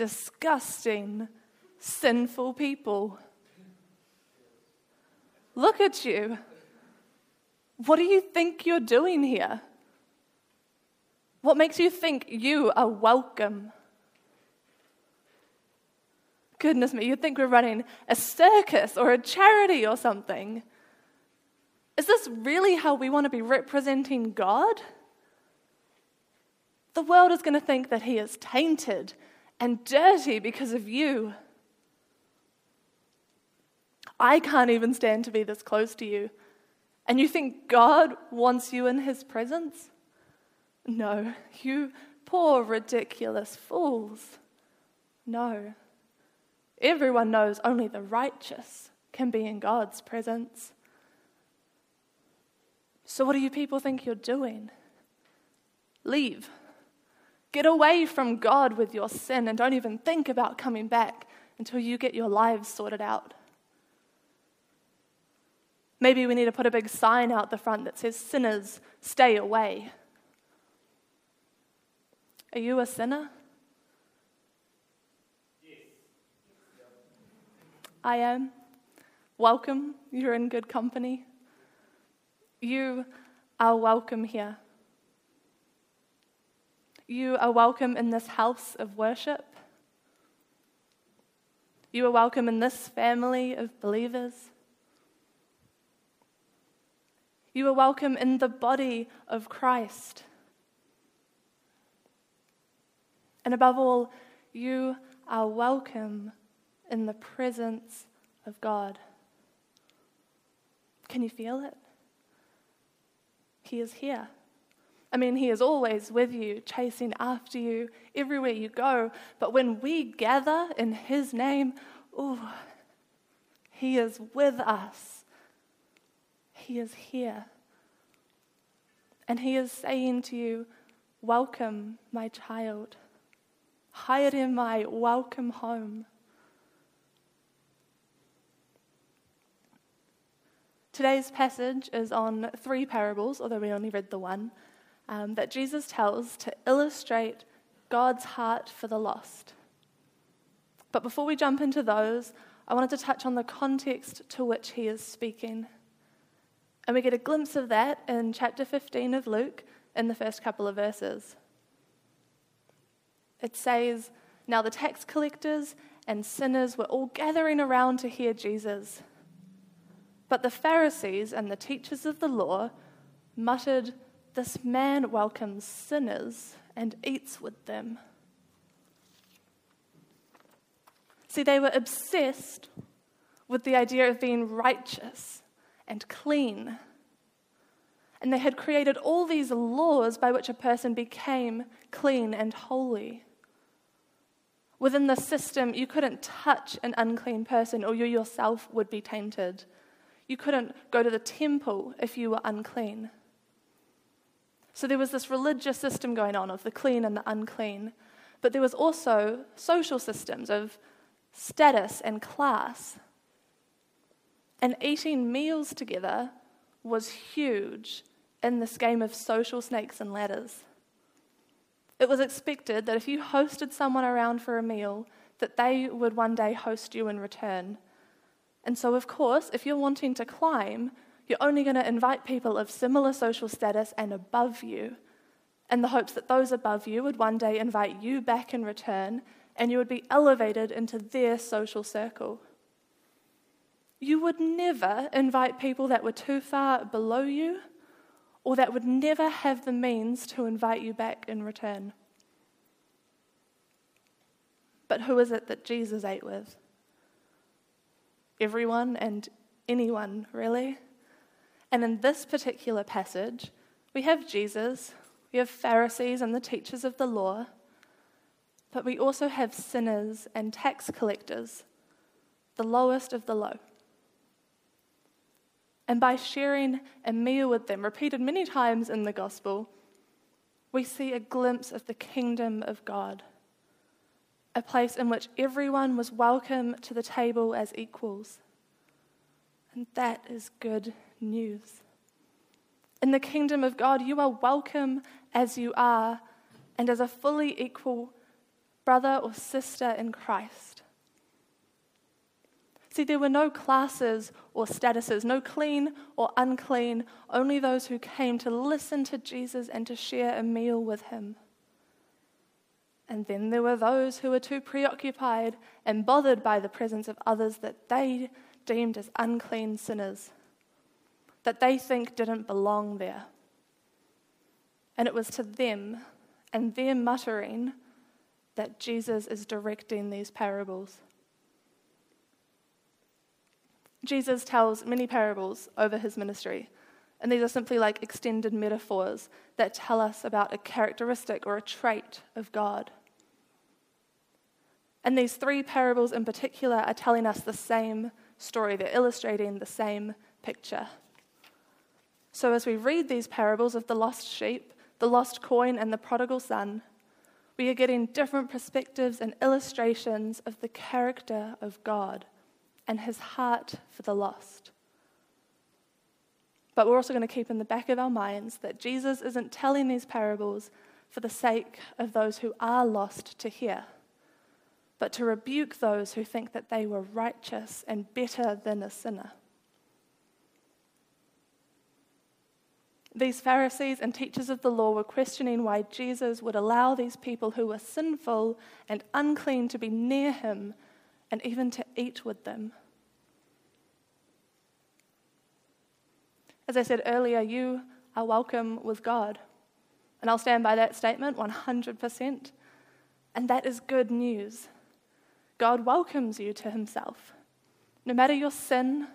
disgusting, sinful people. Look at you. What do you think you're doing here? What makes you think you are welcome? Goodness me, you'd think we're running a circus or a charity or something. Is this really how we want to be representing God? The world is going to think that He is tainted and dirty because of you. I can't even stand to be this close to you. And you think God wants you in His presence? No, you poor, ridiculous fools. No. Everyone knows only the righteous can be in God's presence. So, what do you people think you're doing? Leave. Get away from God with your sin and don't even think about coming back until you get your lives sorted out. Maybe we need to put a big sign out the front that says, Sinners, stay away. Are you a sinner? Yes. I am. Welcome. You're in good company. You are welcome here. You are welcome in this house of worship. You are welcome in this family of believers. You are welcome in the body of Christ. And above all, you are welcome in the presence of God. Can you feel it? He is here. I mean, He is always with you, chasing after you everywhere you go. But when we gather in His name, oh, He is with us. He is here. And He is saying to you, Welcome, my child. Hide in my welcome home. Today's passage is on three parables, although we only read the one, um, that Jesus tells to illustrate God's heart for the lost. But before we jump into those, I wanted to touch on the context to which he is speaking. And we get a glimpse of that in chapter 15 of Luke in the first couple of verses. It says, Now the tax collectors and sinners were all gathering around to hear Jesus. But the Pharisees and the teachers of the law muttered, This man welcomes sinners and eats with them. See, they were obsessed with the idea of being righteous and clean. And they had created all these laws by which a person became clean and holy. Within the system, you couldn't touch an unclean person or you yourself would be tainted. You couldn't go to the temple if you were unclean. So there was this religious system going on of the clean and the unclean. But there was also social systems of status and class. And eating meals together was huge in this game of social snakes and ladders. It was expected that if you hosted someone around for a meal, that they would one day host you in return. And so, of course, if you're wanting to climb, you're only going to invite people of similar social status and above you, in the hopes that those above you would one day invite you back in return and you would be elevated into their social circle. You would never invite people that were too far below you or that would never have the means to invite you back in return. But who is it that Jesus ate with? Everyone and anyone, really. And in this particular passage, we have Jesus, we have Pharisees and the teachers of the law, but we also have sinners and tax collectors, the lowest of the low. And by sharing a meal with them, repeated many times in the gospel, we see a glimpse of the kingdom of God, a place in which everyone was welcome to the table as equals. And that is good news. In the kingdom of God, you are welcome as you are and as a fully equal brother or sister in Christ. See, there were no classes or statuses, no clean or unclean, only those who came to listen to Jesus and to share a meal with him. And then there were those who were too preoccupied and bothered by the presence of others that they deemed as unclean sinners, that they think didn't belong there. And it was to them and their muttering that Jesus is directing these parables. Jesus tells many parables over his ministry, and these are simply like extended metaphors that tell us about a characteristic or a trait of God. And these three parables in particular are telling us the same story, they're illustrating the same picture. So, as we read these parables of the lost sheep, the lost coin, and the prodigal son, we are getting different perspectives and illustrations of the character of God and his heart for the lost. But we're also going to keep in the back of our minds that Jesus isn't telling these parables for the sake of those who are lost to hear, but to rebuke those who think that they were righteous and better than a sinner. These Pharisees and teachers of the law were questioning why Jesus would allow these people who were sinful and unclean to be near him and even to eat with them. As I said earlier, you are welcome with God. And I'll stand by that statement 100%. And that is good news. God welcomes you to himself. No matter your sin,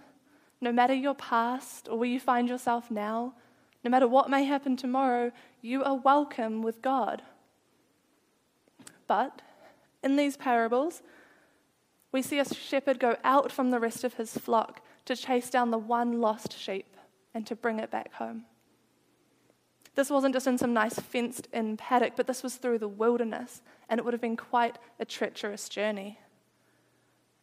no matter your past or where you find yourself now, no matter what may happen tomorrow, you are welcome with God. But in these parables, we see a shepherd go out from the rest of his flock to chase down the one lost sheep and to bring it back home. This wasn't just in some nice fenced in paddock, but this was through the wilderness, and it would have been quite a treacherous journey.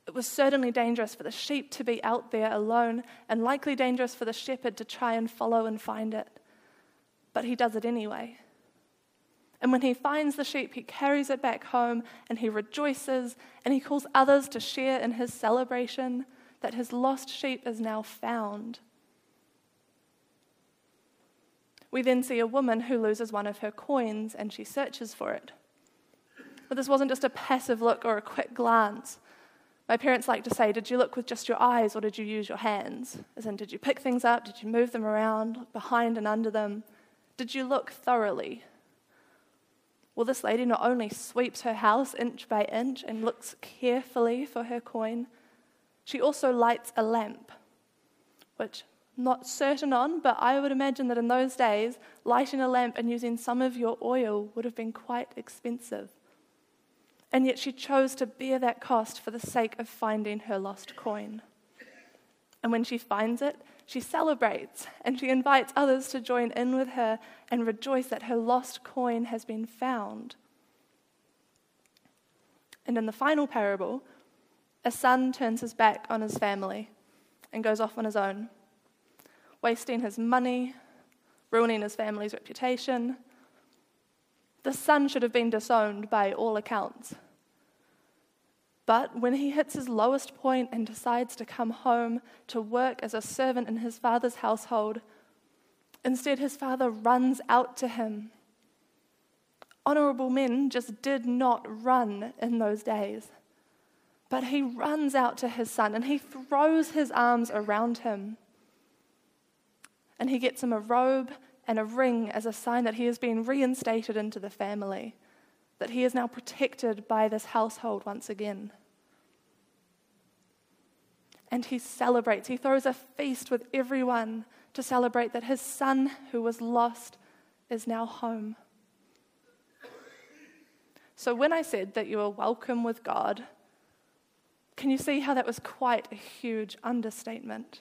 It was certainly dangerous for the sheep to be out there alone, and likely dangerous for the shepherd to try and follow and find it. But he does it anyway. And when he finds the sheep, he carries it back home and he rejoices and he calls others to share in his celebration that his lost sheep is now found. We then see a woman who loses one of her coins and she searches for it. But this wasn't just a passive look or a quick glance. My parents like to say, Did you look with just your eyes or did you use your hands? As in, did you pick things up? Did you move them around, behind and under them? Did you look thoroughly? Well, this lady not only sweeps her house inch by inch and looks carefully for her coin, she also lights a lamp, which I'm not certain on, but I would imagine that in those days, lighting a lamp and using some of your oil would have been quite expensive. And yet she chose to bear that cost for the sake of finding her lost coin. And when she finds it, she celebrates and she invites others to join in with her and rejoice that her lost coin has been found. And in the final parable, a son turns his back on his family and goes off on his own, wasting his money, ruining his family's reputation, the son should have been disowned by all accounts. But when he hits his lowest point and decides to come home to work as a servant in his father's household, instead his father runs out to him. Honorable men just did not run in those days. But he runs out to his son and he throws his arms around him. And he gets him a robe and a ring as a sign that he has been reinstated into the family, that he is now protected by this household once again. And he celebrates, he throws a feast with everyone to celebrate that his son who was lost is now home. So, when I said that you are welcome with God, can you see how that was quite a huge understatement?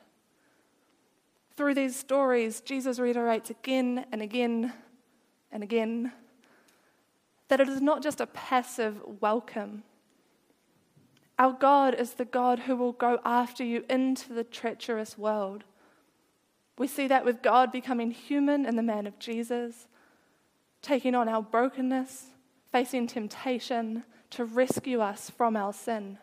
Through these stories, Jesus reiterates again and again and again that it is not just a passive welcome. Our God is the God who will go after you into the treacherous world. We see that with God becoming human in the man of Jesus, taking on our brokenness, facing temptation, to rescue us from our sin.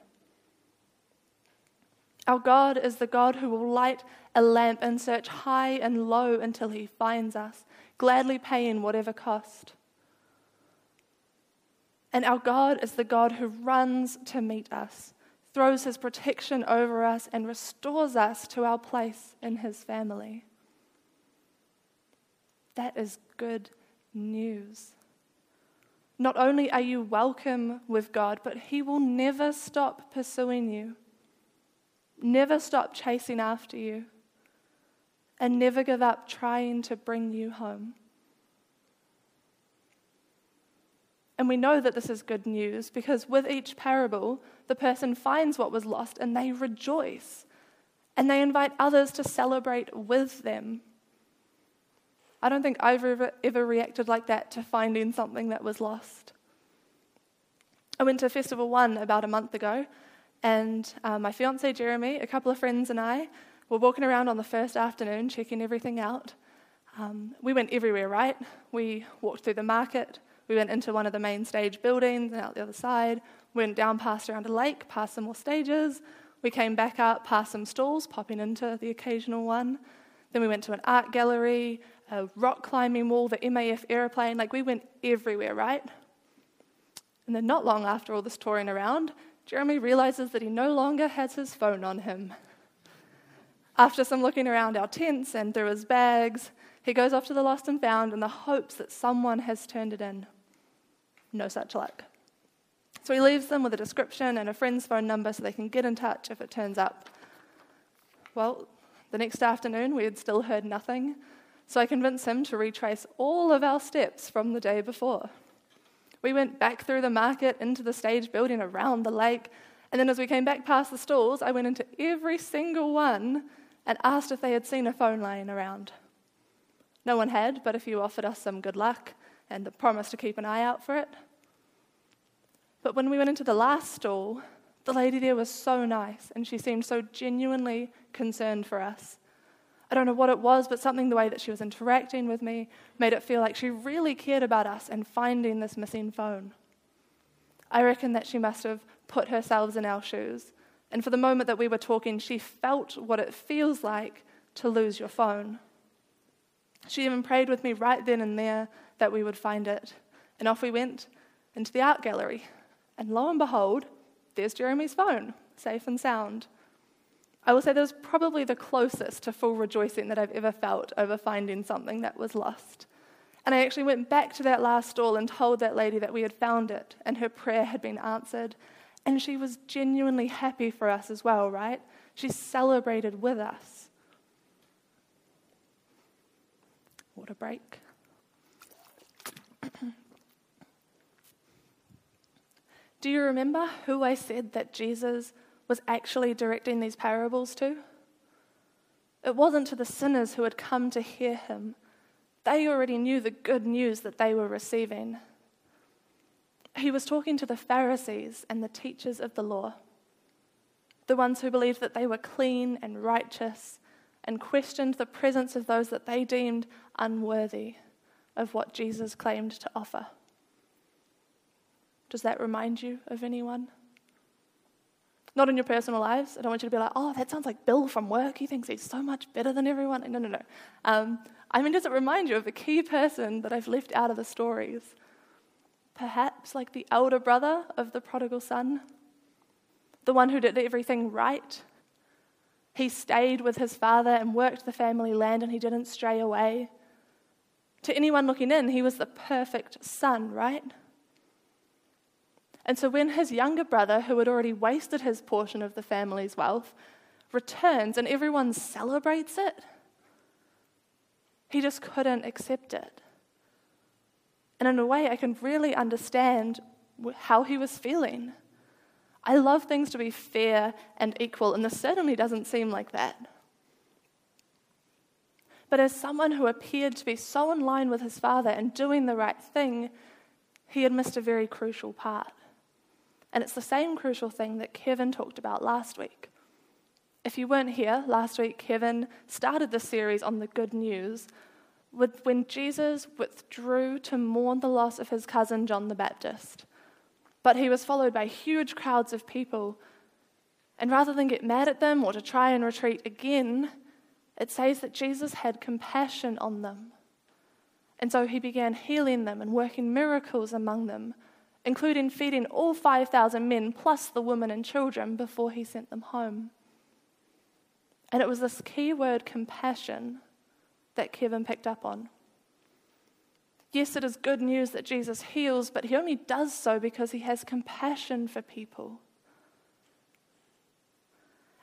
Our God is the God who will light a lamp and search high and low until he finds us, gladly paying whatever cost. And our God is the God who runs to meet us, throws his protection over us, and restores us to our place in his family. That is good news. Not only are you welcome with God, but he will never stop pursuing you never stop chasing after you, and never give up trying to bring you home. And we know that this is good news because with each parable, the person finds what was lost and they rejoice. And they invite others to celebrate with them. I don't think I've ever, ever reacted like that to finding something that was lost. I went to Festival One about a month ago, and uh, my fiance Jeremy, a couple of friends, and I were walking around on the first afternoon checking everything out. Um, we went everywhere, right? We walked through the market, we went into one of the main stage buildings and out the other side, went down past around a lake, past some more stages. We came back up past some stalls, popping into the occasional one. Then we went to an art gallery, a rock climbing wall, the MAF aeroplane. Like we went everywhere, right? And then, not long after all this touring around, Jeremy realizes that he no longer has his phone on him. After some looking around our tents and through his bags, he goes off to the lost and found in the hopes that someone has turned it in. No such luck. So he leaves them with a description and a friend's phone number so they can get in touch if it turns up. Well, the next afternoon we had still heard nothing, so I convinced him to retrace all of our steps from the day before. We went back through the market into the stage building around the lake. And then as we came back past the stalls, I went into every single one and asked if they had seen a phone laying around. No one had, but a few offered us some good luck and the promise to keep an eye out for it. But when we went into the last stall, the lady there was so nice and she seemed so genuinely concerned for us. I don't know what it was, but something the way that she was interacting with me made it feel like she really cared about us and finding this missing phone. I reckon that she must have put herself in our shoes. And for the moment that we were talking, she felt what it feels like to lose your phone. She even prayed with me right then and there that we would find it. And off we went into the art gallery. And lo and behold, there's Jeremy's phone, safe and sound. I will say that was probably the closest to full rejoicing that I've ever felt over finding something that was lost. And I actually went back to that last stall and told that lady that we had found it and her prayer had been answered. And she was genuinely happy for us as well, right? She celebrated with us. What a break. Do you remember who I said that Jesus was actually directing these parables to. It wasn't to the sinners who had come to hear him. They already knew the good news that they were receiving. He was talking to the Pharisees and the teachers of the law, the ones who believed that they were clean and righteous and questioned the presence of those that they deemed unworthy of what Jesus claimed to offer. Does that remind you of anyone? Not in your personal lives. I don't want you to be like, oh, that sounds like Bill from work. He thinks he's so much better than everyone. No, no, no. Um, I mean, does it remind you of a key person that I've left out of the stories? Perhaps like the elder brother of the prodigal son, the one who did everything right. He stayed with his father and worked the family land and he didn't stray away. To anyone looking in, he was the perfect son, right? And so when his younger brother, who had already wasted his portion of the family's wealth, returns and everyone celebrates it, he just couldn't accept it. And in a way, I can really understand how he was feeling. I love things to be fair and equal, and this certainly doesn't seem like that. But as someone who appeared to be so in line with his father and doing the right thing, he had missed a very crucial part. And it's the same crucial thing that Kevin talked about last week. If you weren't here, last week Kevin started the series on the good news with when Jesus withdrew to mourn the loss of his cousin John the Baptist. But he was followed by huge crowds of people. And rather than get mad at them or to try and retreat again, it says that Jesus had compassion on them. And so he began healing them and working miracles among them, including feeding all 5,000 men plus the women and children before he sent them home. And it was this key word, compassion, that Kevin picked up on. Yes, it is good news that Jesus heals, but he only does so because he has compassion for people.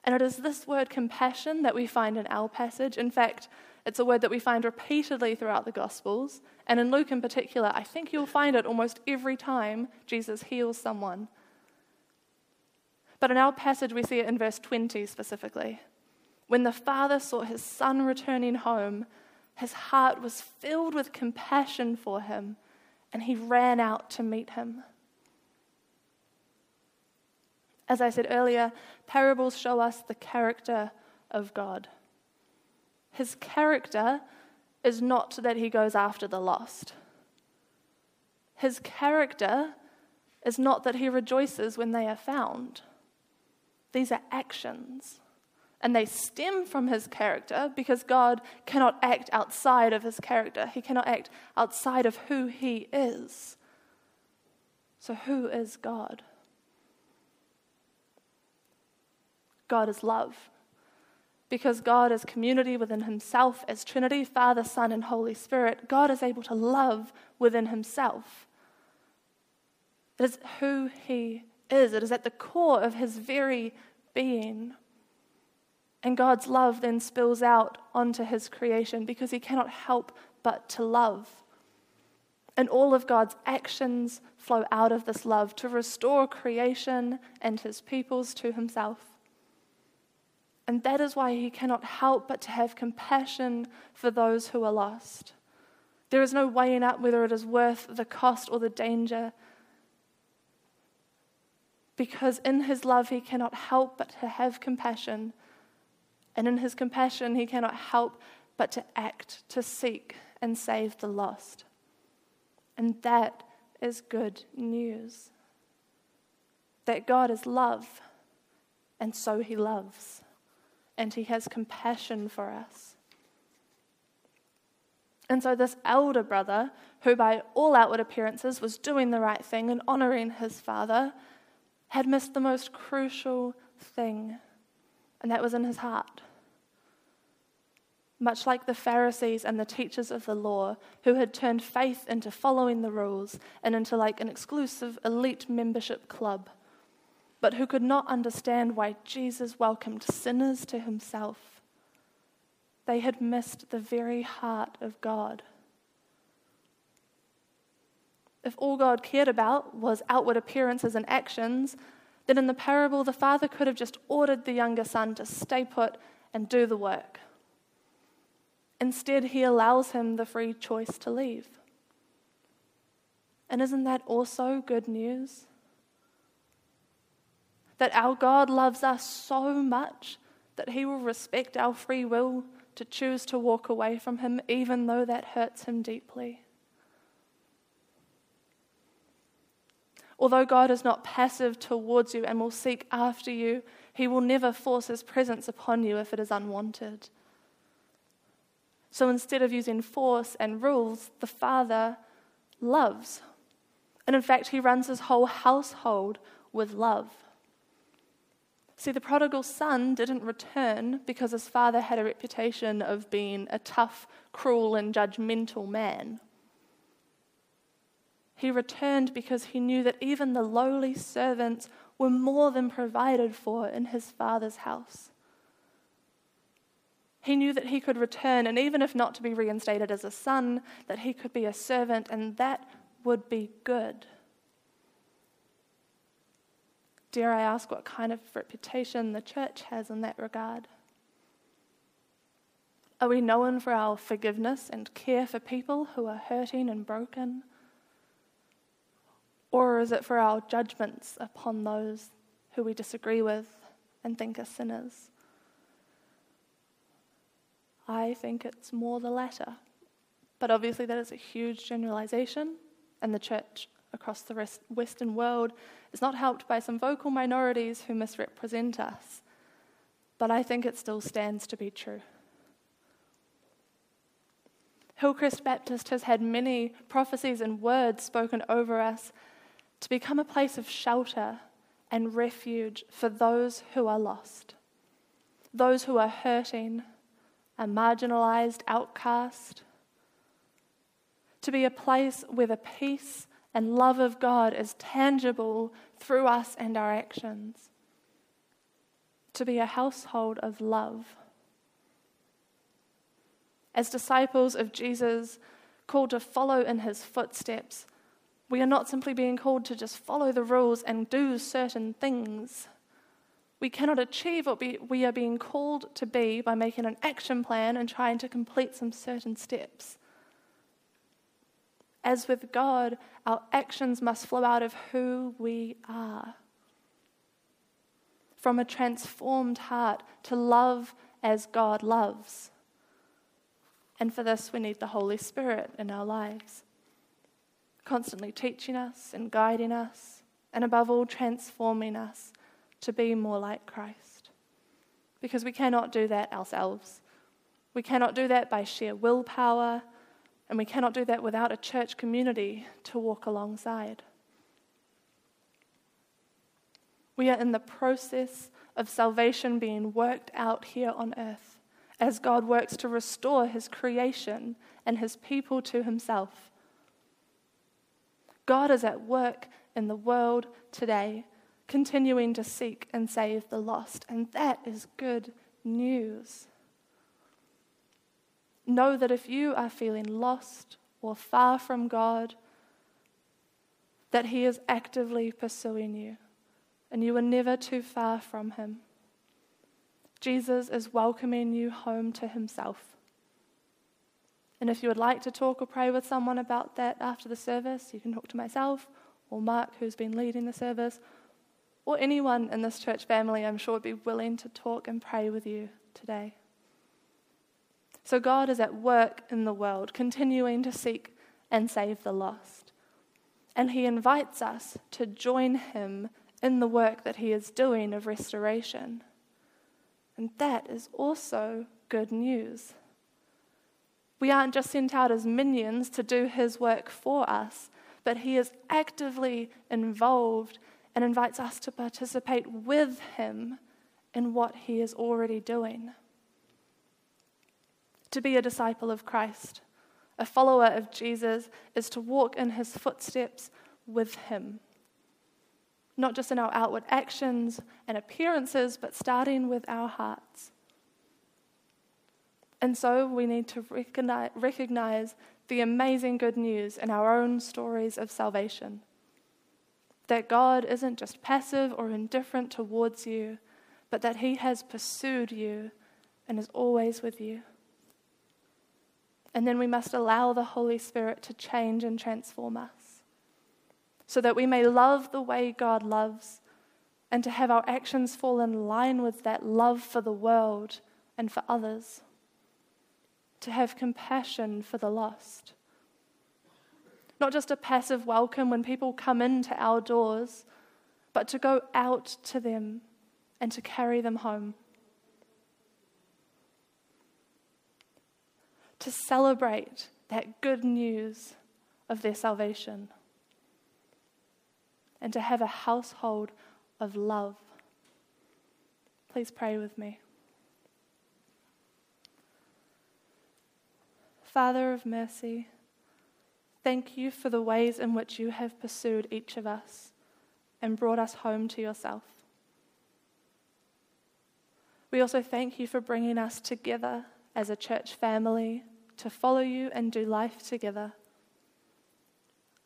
And it is this word compassion that we find in our passage. In fact, it's a word that we find repeatedly throughout the Gospels. And in Luke in particular, I think you'll find it almost every time Jesus heals someone. But in our passage, we see it in verse 20 specifically. When the father saw his son returning home, his heart was filled with compassion for him, and he ran out to meet him. As I said earlier, parables show us the character of God. His character is not that he goes after the lost. His character is not that he rejoices when they are found. These are actions. And they stem from his character because God cannot act outside of his character. He cannot act outside of who he is. So, who is God? God is love. Because God is community within himself as Trinity, Father, Son, and Holy Spirit, God is able to love within himself. It is who he is, it is at the core of his very being. And God's love then spills out onto his creation because he cannot help but to love. And all of God's actions flow out of this love to restore creation and his peoples to himself. And that is why he cannot help but to have compassion for those who are lost. There is no weighing up whether it is worth the cost or the danger. Because in his love, he cannot help but to have compassion. And in his compassion, he cannot help but to act, to seek and save the lost. And that is good news. That God is love, and so he loves and he has compassion for us. And so, this elder brother, who by all outward appearances was doing the right thing and honoring his father, had missed the most crucial thing, and that was in his heart. Much like the Pharisees and the teachers of the law, who had turned faith into following the rules and into like an exclusive elite membership club but who could not understand why Jesus welcomed sinners to himself. They had missed the very heart of God. If all God cared about was outward appearances and actions, then in the parable, the father could have just ordered the younger son to stay put and do the work. Instead, he allows him the free choice to leave. And isn't that also good news? That our God loves us so much that he will respect our free will to choose to walk away from him, even though that hurts him deeply. Although God is not passive towards you and will seek after you, he will never force his presence upon you if it is unwanted. So instead of using force and rules, the Father loves. And in fact, he runs his whole household with love. See, the prodigal son didn't return because his father had a reputation of being a tough, cruel, and judgmental man. He returned because he knew that even the lowly servants were more than provided for in his father's house. He knew that he could return, and even if not to be reinstated as a son, that he could be a servant, and that would be good. Dare I ask what kind of reputation the church has in that regard? Are we known for our forgiveness and care for people who are hurting and broken? Or is it for our judgments upon those who we disagree with and think are sinners? I think it's more the latter. But obviously, that is a huge generalization, and the church across the Western world is not helped by some vocal minorities who misrepresent us, but I think it still stands to be true. Hillcrest Baptist has had many prophecies and words spoken over us to become a place of shelter and refuge for those who are lost, those who are hurting, a marginalized outcast, to be a place where the peace and love of God is tangible through us and our actions, to be a household of love as disciples of Jesus, called to follow in his footsteps, we are not simply being called to just follow the rules and do certain things. We cannot achieve what we are being called to be by making an action plan and trying to complete some certain steps. As with God, our actions must flow out of who we are. From a transformed heart to love as God loves. And for this, we need the Holy Spirit in our lives, constantly teaching us and guiding us, and above all, transforming us to be more like Christ. Because we cannot do that ourselves. We cannot do that by sheer willpower, and we cannot do that without a church community to walk alongside. We are in the process of salvation being worked out here on earth as God works to restore his creation and his people to himself. God is at work in the world today, continuing to seek and save the lost, and that is good news. Know that if you are feeling lost or far from God, that He is actively pursuing you, and you are never too far from Him. Jesus is welcoming you home to himself. And if you would like to talk or pray with someone about that after the service, you can talk to myself or Mark, who's been leading the service, or anyone in this church family, I'm sure would be willing to talk and pray with you today. So God is at work in the world, continuing to seek and save the lost. And He invites us to join Him in the work that He is doing of restoration. And that is also good news. We aren't just sent out as minions to do his work for us, but he is actively involved and invites us to participate with him in what he is already doing. To be a disciple of Christ, a follower of Jesus, is to walk in his footsteps with him not just in our outward actions and appearances, but starting with our hearts. And so we need to recognize, the amazing good news in our own stories of salvation. That God isn't just passive or indifferent towards you, but that He has pursued you and is always with you. And then we must allow the Holy Spirit to change and transform us so that we may love the way God loves and to have our actions fall in line with that love for the world and for others, to have compassion for the lost. Not just a passive welcome when people come into our doors, but to go out to them and to carry them home. To celebrate that good news of their salvation and to have a household of love. Please pray with me. Father of mercy, thank you for the ways in which you have pursued each of us and brought us home to yourself. We also thank you for bringing us together as a church family to follow you and do life together.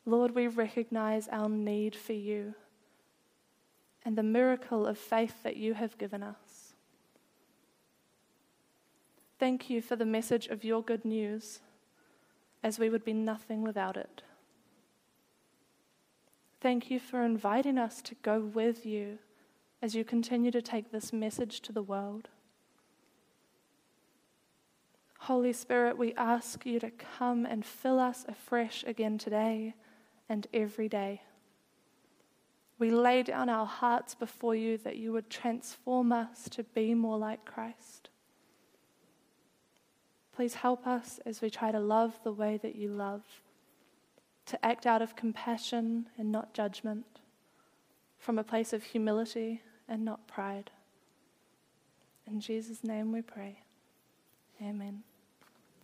Lord, we recognize our need for you and the miracle of faith that you have given us. Thank you for the message of your good news, as we would be nothing without it. Thank you for inviting us to go with you as you continue to take this message to the world. Holy Spirit, we ask you to come and fill us afresh again today and every day. We lay down our hearts before you that you would transform us to be more like Christ. Please help us as we try to love the way that you love, to act out of compassion and not judgment, from a place of humility and not pride. In Jesus' name we pray. Amen.